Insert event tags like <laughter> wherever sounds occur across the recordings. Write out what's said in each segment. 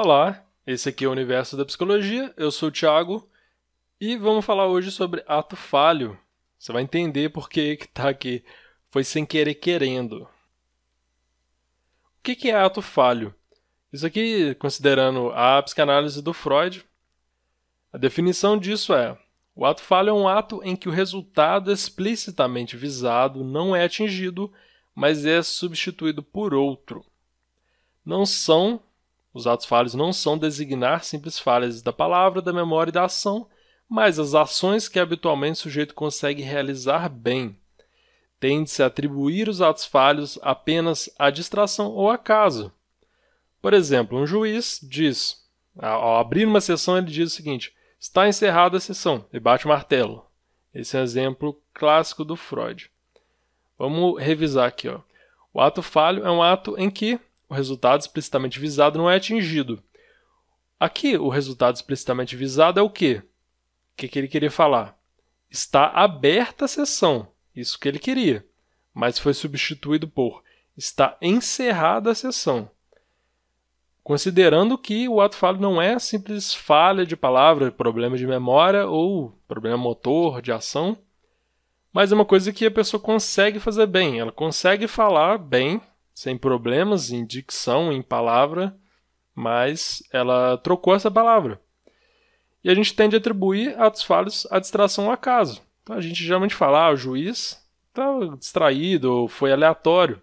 Olá, esse aqui é o Universo da Psicologia, eu sou o Thiago e vamos falar hoje sobre ato falho. Você vai entender por que que tá aqui. Foi sem querer querendo. O que é ato falho? Isso aqui, considerando a psicanálise do Freud, a definição disso é: o ato falho é um ato em que o resultado explicitamente visado não é atingido, mas é substituído por outro. Não são os atos falhos não são designar simples falhas da palavra, da memória e da ação, mas as ações que habitualmente o sujeito consegue realizar bem. Tende-se a atribuir os atos falhos apenas à distração ou acaso. Por exemplo, um juiz diz, ao abrir uma sessão, ele diz o seguinte: está encerrada a sessão, e bate o martelo. Esse é um exemplo clássico do Freud. Vamos revisar aqui. Ó. O ato falho é um ato em que o resultado explicitamente visado não é atingido. Aqui, o resultado explicitamente visado é o quê? O que, ele queria falar? Está aberta a sessão. Isso que ele queria. Mas foi substituído por está encerrada a sessão. Considerando que o ato falho não é simples falha de palavra, problema de memória ou problema motor, de ação, mas é uma coisa que a pessoa consegue fazer bem. Ela consegue falar bem sem problemas em dicção, em palavra, mas ela trocou essa palavra. E a gente tende a atribuir atos falhos à distração ao acaso. Então a gente geralmente fala, ah, o juiz está distraído ou foi aleatório.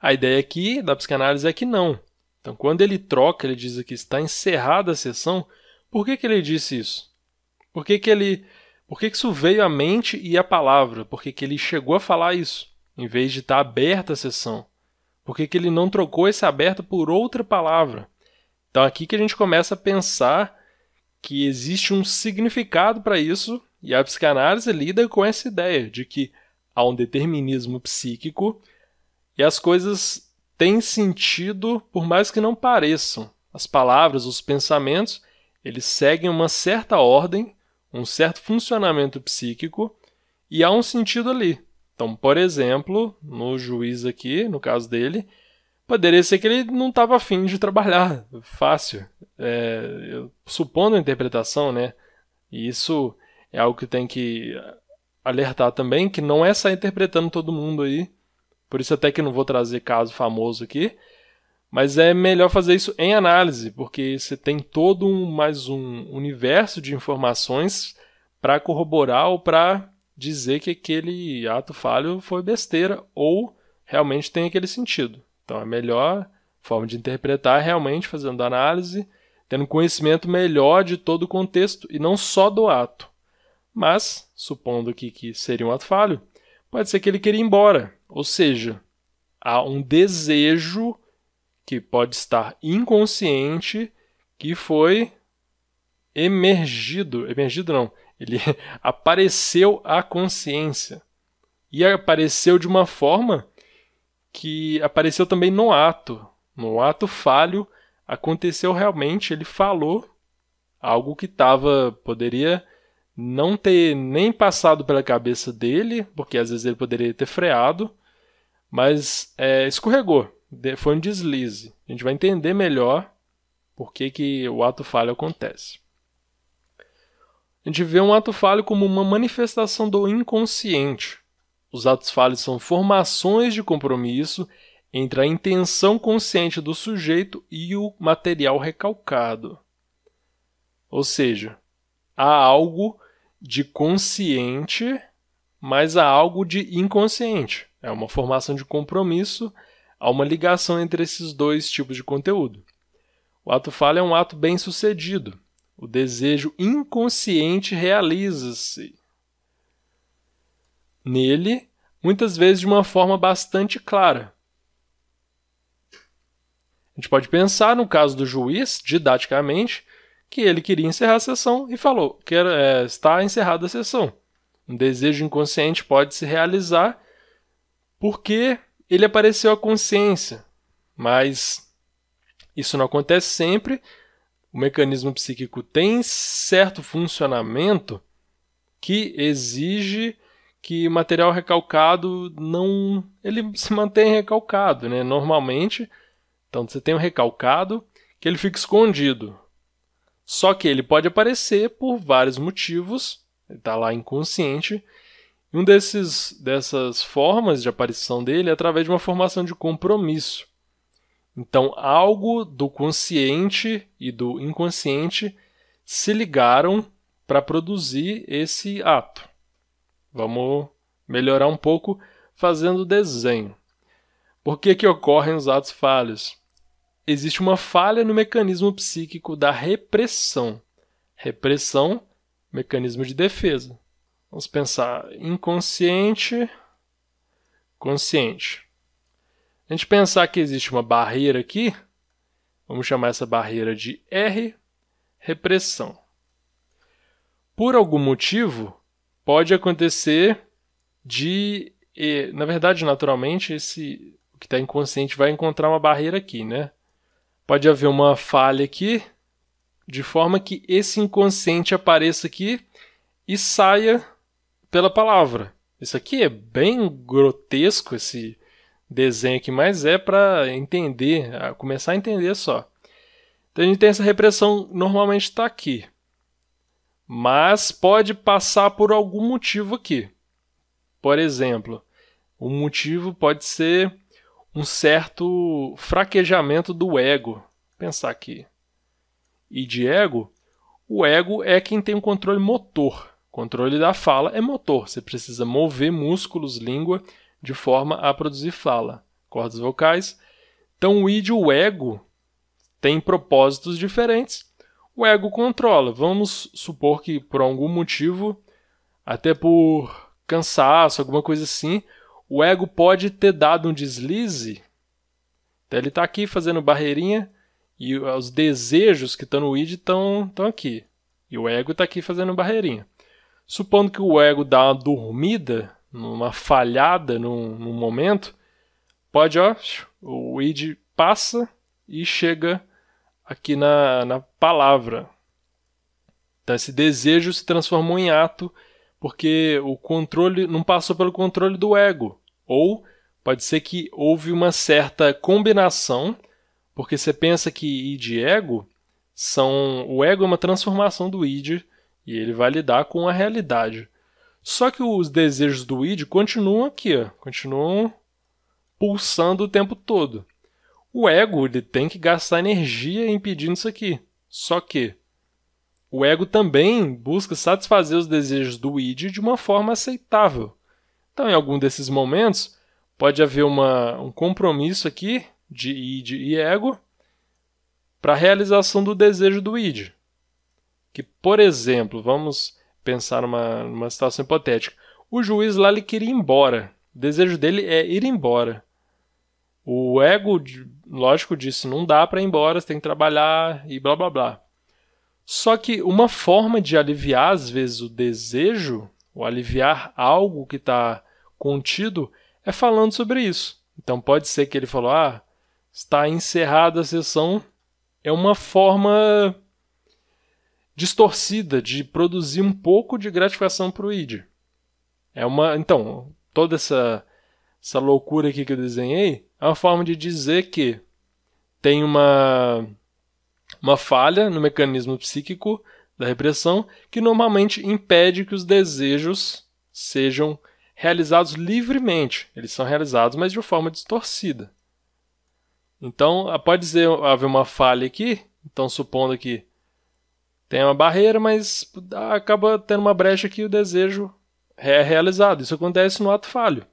A ideia aqui da psicanálise é que não. Então, quando ele troca, ele diz aqui está encerrada a sessão, por que, que ele disse isso? Por que, que ele. Por que, que isso veio à mente e à palavra? Por que, que ele chegou a falar isso? Em vez de estar aberta a sessão? Por que, que ele não trocou esse aberto por outra palavra? Então, aqui que a gente começa a pensar que existe um significado para isso, e a psicanálise lida com essa ideia de que há um determinismo psíquico e as coisas têm sentido por mais que não pareçam. As palavras, os pensamentos, eles seguem uma certa ordem, um certo funcionamento psíquico e há um sentido ali. Então, por exemplo, no juiz aqui, no caso dele, poderia ser que ele não estava afim de trabalhar <laughs> fácil. É, supondo a interpretação, né? E isso é algo que tem que alertar também, que não é sair interpretando todo mundo aí. Por isso até que não vou trazer caso famoso aqui. Mas é melhor fazer isso em análise, porque você tem todo um mais um universo de informações para corroborar ou para dizer que aquele ato falho foi besteira ou realmente tem aquele sentido. Então a melhor forma de interpretar é realmente fazendo análise, tendo conhecimento melhor de todo o contexto e não só do ato. Mas, supondo que, que seria um ato falho, pode ser que ele queria ir embora. Ou seja, há um desejo que pode estar inconsciente que foi emergido, emergido não, ele <laughs> apareceu à consciência. E apareceu de uma forma que apareceu também no ato. No ato falho, aconteceu realmente, ele falou algo que estava poderia não ter nem passado pela cabeça dele, porque às vezes ele poderia ter freado, mas é, escorregou, foi um deslize. A gente vai entender melhor por que, que o ato falho acontece. A gente vê um ato falho como uma manifestação do inconsciente. Os atos falhos são formações de compromisso entre a intenção consciente do sujeito e o material recalcado. Ou seja, há algo de consciente, mas há algo de inconsciente. É uma formação de compromisso, há uma ligação entre esses dois tipos de conteúdo. O ato falho é um ato bem sucedido. O desejo inconsciente realiza-se nele, muitas vezes de uma forma bastante clara. A gente pode pensar no caso do juiz, didaticamente, que ele queria encerrar a sessão e falou que é, está encerrada a sessão. Um desejo inconsciente pode se realizar porque ele apareceu à consciência, mas isso não acontece sempre o mecanismo psíquico tem certo funcionamento que exige que material recalcado não ele <laughs> se mantenha recalcado, né? Normalmente, então você tem um recalcado que ele fica escondido. Só que ele pode aparecer por vários motivos, ele está lá inconsciente. Um desses, dessas formas de aparição dele é através de uma formação de compromisso. Então, algo do consciente e do inconsciente se ligaram para produzir esse ato. Vamos melhorar um pouco fazendo desenho. Por que, que ocorrem os atos falhos? Existe uma falha no mecanismo psíquico da repressão. Repressão, mecanismo de defesa. Vamos pensar inconsciente, consciente. A gente pensar que existe uma barreira aqui, vamos chamar essa barreira de R, repressão. Por algum motivo, pode acontecer de, na verdade, naturalmente, esse o que está inconsciente vai encontrar uma barreira aqui, né? Pode haver uma falha aqui, de forma que esse inconsciente apareça aqui e saia pela palavra. Isso aqui é bem grotesco, esse desenho aqui, mas é para entender, começar a entender só. Então a gente tem essa repressão, normalmente está aqui. Mas pode passar por algum motivo aqui. Por exemplo, o motivo pode ser um certo fraquejamento do ego. Pensar aqui. E de ego, o ego é quem tem o controle motor. Controle da fala é motor. Você precisa mover músculos, língua de forma a produzir fala, cordas vocais. Então o id, o ego, tem propósitos diferentes. O ego controla. Vamos supor que por algum motivo, até por cansaço, alguma coisa assim, o ego pode ter dado um deslize. Então ele está aqui fazendo barreirinha e os desejos que estão no id estão aqui. E o ego está aqui fazendo barreirinha. Supondo que o ego dá uma dormida, numa falhada num, num momento, pode, ó, o id passa e chega aqui na, na palavra. Então esse desejo se transformou em ato porque o controle não passou pelo controle do ego. Ou pode ser que houve uma certa combinação, porque você pensa que id e ego são. O ego é uma transformação do id e ele vai lidar com a realidade. Só que os desejos do id continuam aqui, ó, continuam pulsando o tempo todo. O ego ele tem que gastar energia impedindo isso aqui. Só que o ego também busca satisfazer os desejos do id de uma forma aceitável. Então, em algum desses momentos, pode haver uma, um compromisso aqui de id e ego para a realização do desejo do id. Que, por exemplo, vamos pensar numa, numa situação hipotética. O juiz lá ele queria ir embora. O desejo dele é ir embora. O ego, lógico, disse: não dá para ir embora, você tem que trabalhar e blá blá blá. Só que uma forma de aliviar, às vezes, o desejo, ou aliviar algo que está contido, é falando sobre isso. Então pode ser que ele falou: ah, está encerrada a sessão. É uma forma distorcida de produzir um pouco de gratificação para o id. É uma, então, toda essa essa loucura aqui que eu desenhei é uma forma de dizer que tem uma uma falha no mecanismo psíquico da repressão que normalmente impede que os desejos sejam realizados livremente. Eles são realizados, mas de forma distorcida. Então, pode dizer, haver uma falha aqui, então supondo que tem uma barreira, mas acaba tendo uma brecha que o desejo é realizado. Isso acontece no ato falho.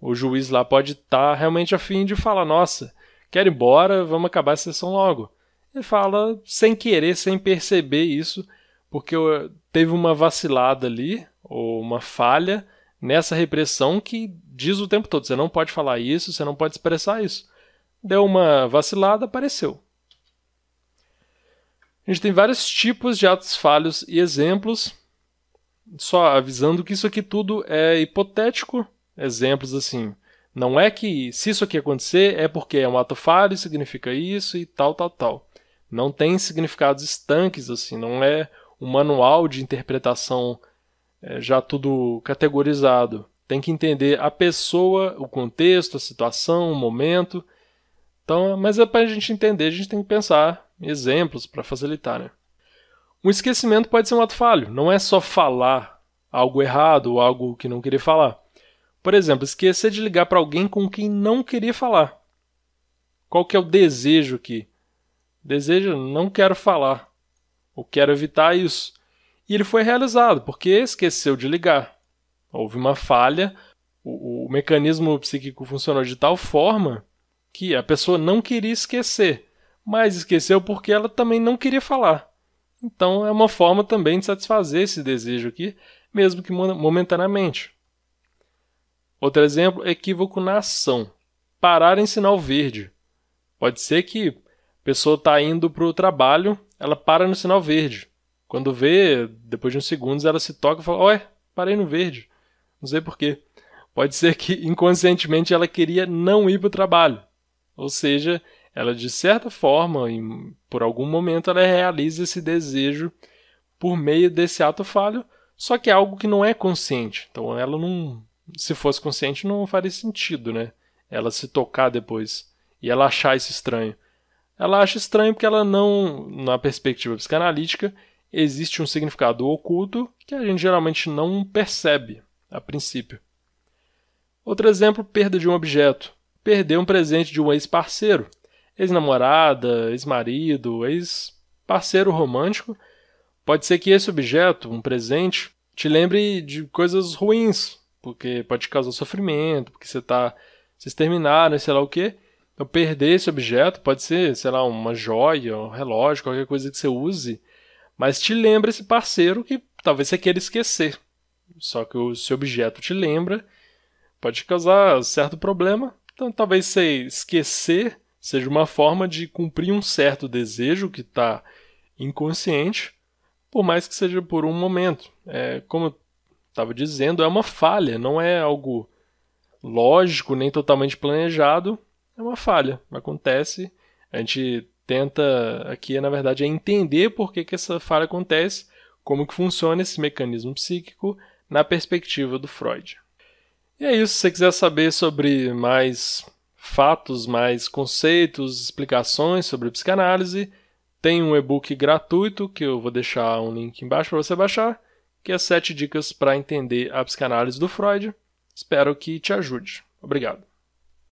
O juiz lá pode estar tá realmente afim de falar: nossa, quero ir embora, vamos acabar a sessão logo. Ele fala sem querer, sem perceber isso, porque teve uma vacilada ali, ou uma falha nessa repressão que diz o tempo todo: você não pode falar isso, você não pode expressar isso. Deu uma vacilada, apareceu. A gente tem vários tipos de atos falhos e exemplos, só avisando que isso aqui tudo é hipotético. Exemplos assim, não é que se isso aqui acontecer é porque é um ato falho, significa isso e tal, tal, tal. Não tem significados estanques assim, não é um manual de interpretação é, já tudo categorizado. Tem que entender a pessoa, o contexto, a situação, o momento. Então, mas é para a gente entender, a gente tem que pensar exemplos para facilitar, né? Um esquecimento pode ser um ato falho, não é só falar algo errado ou algo que não queria falar. Por exemplo, esquecer de ligar para alguém com quem não queria falar. Qual que é o desejo aqui? Desejo, não quero falar. Ou quero evitar isso. E ele foi realizado, porque esqueceu de ligar. Houve uma falha, o, o mecanismo psíquico funcionou de tal forma que a pessoa não queria esquecer, mas esqueceu porque ela também não queria falar. Então é uma forma também de satisfazer esse desejo aqui, mesmo que momentaneamente. Outro exemplo, equívoco na ação. Parar em sinal verde. Pode ser que a pessoa está indo para o trabalho, ela para no sinal verde. Quando vê, depois de uns segundos, ela se toca e fala: Ué, parei no verde. Não sei porquê. Pode ser que <laughs> inconscientemente ela queria não ir para o trabalho. Ou seja, ela de certa forma, por algum momento, ela realiza esse desejo por meio desse ato falho, só que é algo que não é consciente. Então ela não. Se fosse consciente, não faria sentido, né? Ela se tocar depois e ela achar isso estranho. Ela acha estranho porque ela não, na perspectiva psicanalítica, existe um significado oculto que a gente geralmente não percebe a princípio. Outro exemplo, perda de um objeto. Perder um presente de um ex-parceiro, ex-namorada, ex-marido, ex-parceiro romântico. Pode ser que esse objeto, um presente, te lembre de coisas ruins, porque pode causar sofrimento, porque você está. Vocês terminaram, sei lá o quê. Então, perder esse objeto pode ser, sei lá, uma joia, um relógio, qualquer coisa que você use, mas te lembra esse parceiro que talvez você queira esquecer. Só que o seu objeto te lembra, pode causar certo problema. Então, talvez você esquecer seja uma forma de cumprir um certo desejo que está inconsciente, por mais que seja por um momento. É, como eu estava dizendo, é uma falha, não é algo lógico nem totalmente planejado, é uma falha. Acontece. A gente tenta aqui, na verdade, é entender por que, que essa falha acontece, como que funciona esse mecanismo psíquico na perspectiva do Freud. E é isso. Se você quiser saber sobre mais fatos, mais conceitos, explicações sobre psicanálise, tem um e-book gratuito que eu vou deixar um link embaixo para você baixar, que é sete dicas para entender a psicanálise do Freud. Espero que te ajude. Obrigado.